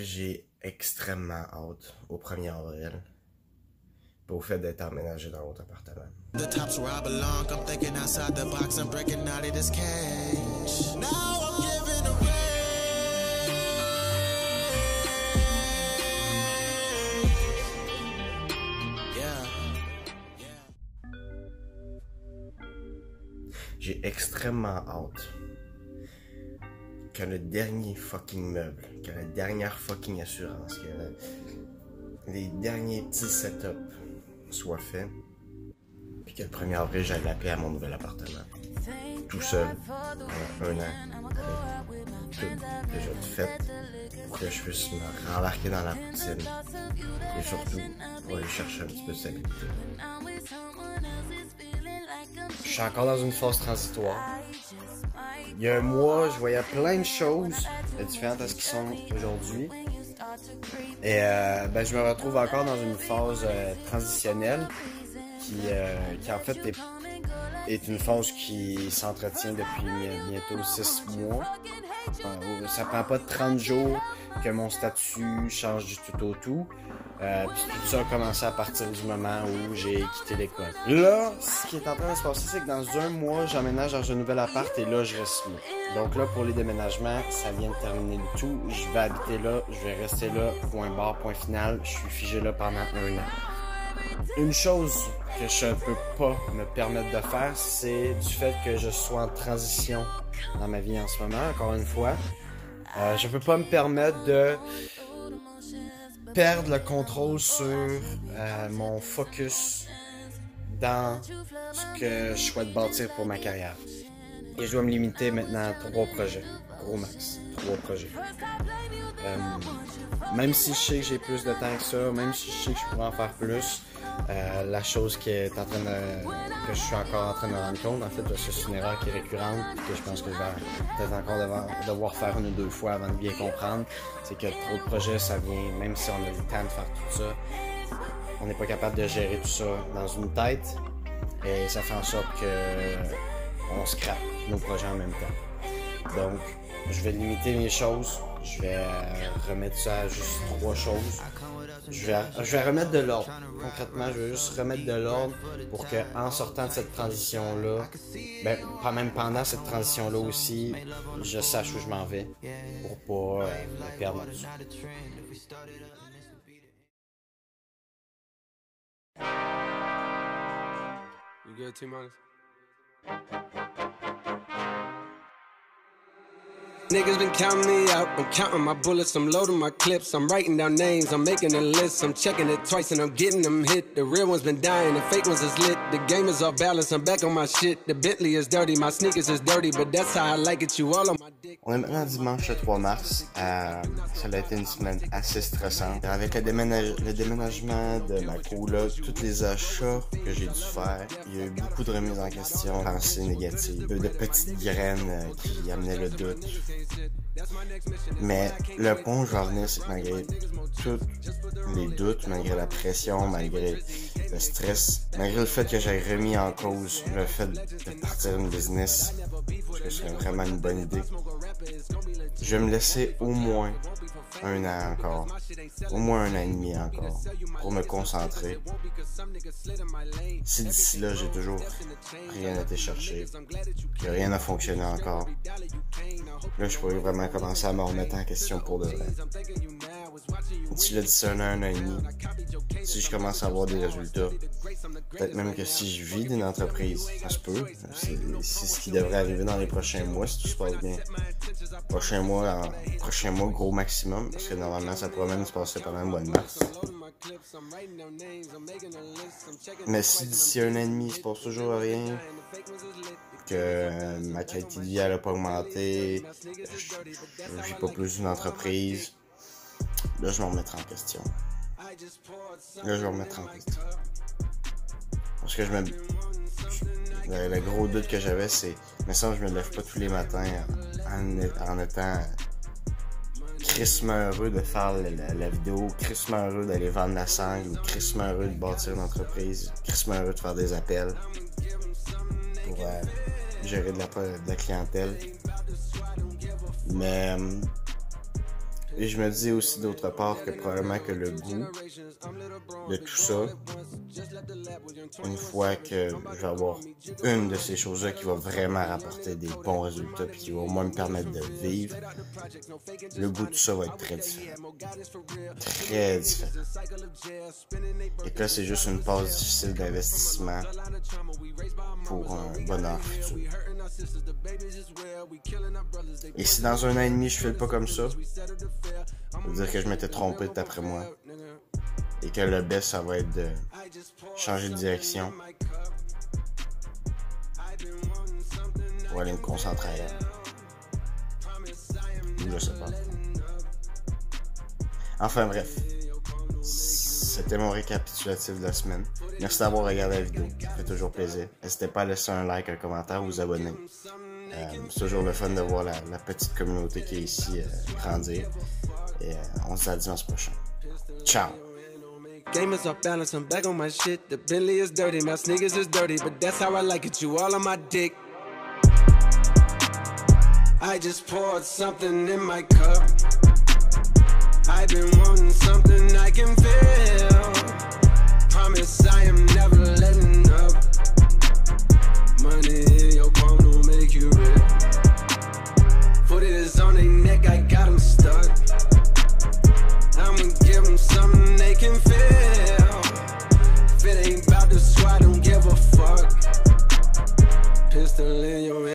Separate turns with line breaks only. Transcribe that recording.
J'ai extrêmement hâte au 1er avril. Pas au fait d'être emménagé dans l'autre appartement. J'ai extrêmement hâte que le dernier fucking meuble, que la dernière fucking assurance, que les derniers petits setups soient faits, puis que le 1er avril, j'aille la à mon nouvel appartement. Tout seul, pendant un an, déjà fait, pour que je puisse me rembarquer dans la routine, et surtout, pour aller chercher un petit peu de stabilité. Je suis encore dans une phase transitoire il y a un mois, je voyais plein de choses différentes à ce qui sont aujourd'hui. Et euh, ben, je me retrouve encore dans une phase euh, transitionnelle qui, euh, qui en fait est, une phase qui s'entretient depuis bientôt six mois. Ça prend pas 30 jours que mon statut change du tout au tout. Euh, puis tout ça a commencé à partir du moment où j'ai quitté l'école. Là, ce qui est en train de se passer, c'est que dans un mois, j'emménage dans un nouvel appart et là, je reste là. Donc là, pour les déménagements, ça vient de terminer le tout. Je vais habiter là, je vais rester là, point barre, point final. Je suis figé là pendant un an. Une chose que je ne peux pas me permettre de faire, c'est du fait que je sois en transition dans ma vie en ce moment, encore une fois. Euh, je peux pas me permettre de perdre le contrôle sur euh, mon focus dans ce que je souhaite bâtir pour ma carrière. Et je dois me limiter maintenant à trois projets. Gros max. Trois projets. Euh, même si je sais que j'ai plus de temps que ça, même si je sais que je pourrais en faire plus, euh, la chose en train de, que je suis encore en train de rendre compte, en fait, c'est une erreur qui est récurrente, que je pense que je vais peut-être encore devoir, devoir, faire une ou deux fois avant de bien comprendre, c'est que trop de projets, ça vient, même si on a le temps de faire tout ça, on n'est pas capable de gérer tout ça dans une tête, et ça fait en sorte que on scrape nos projets en même temps. Donc, je vais limiter mes choses, je vais remettre ça à juste trois choses. Je vais, je vais remettre de l'ordre. Concrètement, je vais juste remettre de l'ordre pour que, en sortant de cette transition-là, ben, pas même pendant cette transition-là aussi, je sache où je m'en vais pour pas euh, me perdre Niggas been counting me out. I'm counting my bullets, I'm loading my clips. I'm writing down names, I'm making a list. I'm checking it twice and I'm getting them hit. The real ones been dying, the fake ones is lit. The game is off balance, I'm back on my shit. The Bentley is dirty, my sneakers is dirty, but that's how I like it. You all on my dick. Est maintenant dimanche le 3 mars. Euh, ça a été une semaine assez stressante. Avec le, déménage le déménagement de ma là, tous les achats que j'ai dû faire, il y a eu beaucoup de remises en question, pensées négatives, de petites graines euh, qui amenaient le doute. Mais le point où je vais revenir, c'est que malgré tous les doutes, malgré la pression, malgré le stress, malgré le fait que j'ai remis en cause le fait de partir une business, parce que c'est vraiment une bonne idée, je vais me laisser au moins un an encore, au moins un an et demi encore, pour me concentrer. Si d'ici là j'ai toujours rien été chercher, que rien n'a fonctionné encore, là je pourrais vraiment commencer à me remettre en question pour de vrai. Si là d'ici un an, un an et demi, si je commence à avoir des résultats, peut-être même que si je vis d'une entreprise, ça se peut, c'est ce qui devrait arriver dans les prochains mois si tout se passe bien. Prochain mois, prochain mois gros maximum parce que normalement ça pourrait même se passer pendant le mois de mars. Mais si d'ici un an et demi il se passe toujours rien, que ma qualité de vie n'a pas augmenté, je vis pas plus d'une entreprise, là je vais me remettre en question. Là je vais me remettre en question. Parce que je me. Le, gros doute que j'avais, c'est. Mais ça, je me lève pas tous les matins en, étant crissement heureux de faire la, vidéo, crissement heureux d'aller vendre la sangle, crissement heureux de bâtir une entreprise, crissement heureux de faire des appels pour euh, gérer de la, de la, clientèle. Mais euh,
Et je me dis aussi d'autre part que probablement que le goût de tout ça, une fois que je vais avoir une de ces choses-là qui va vraiment rapporter des bons résultats puis qui va au moins me permettre de vivre, le goût de ça va être très différent. Très différent. Et que là, c'est juste une phase difficile d'investissement pour un bonheur futur. Et si dans un an et demi je fais pas comme ça, ça veut dire que je m'étais trompé d'après moi. Et que le best, ça va être de changer de direction. Pour aller me concentrer ailleurs. Je sais pas. Enfin bref. C'était mon récapitulatif de la semaine. Merci d'avoir regardé la vidéo. Ça fait toujours plaisir. N'hésitez pas à laisser un like, un commentaire, vous abonner. Euh, c'est toujours le fun de voir la, petite communauté qui est ici euh, grandir. Et euh, on se dit à dimanche prochain. Ciao! Game is off balance, I'm back on my shit. The Bentley is dirty, my sneakers is dirty, but that's how I like it. You all on my dick. I just poured something in my cup. On their neck, I got them stuck.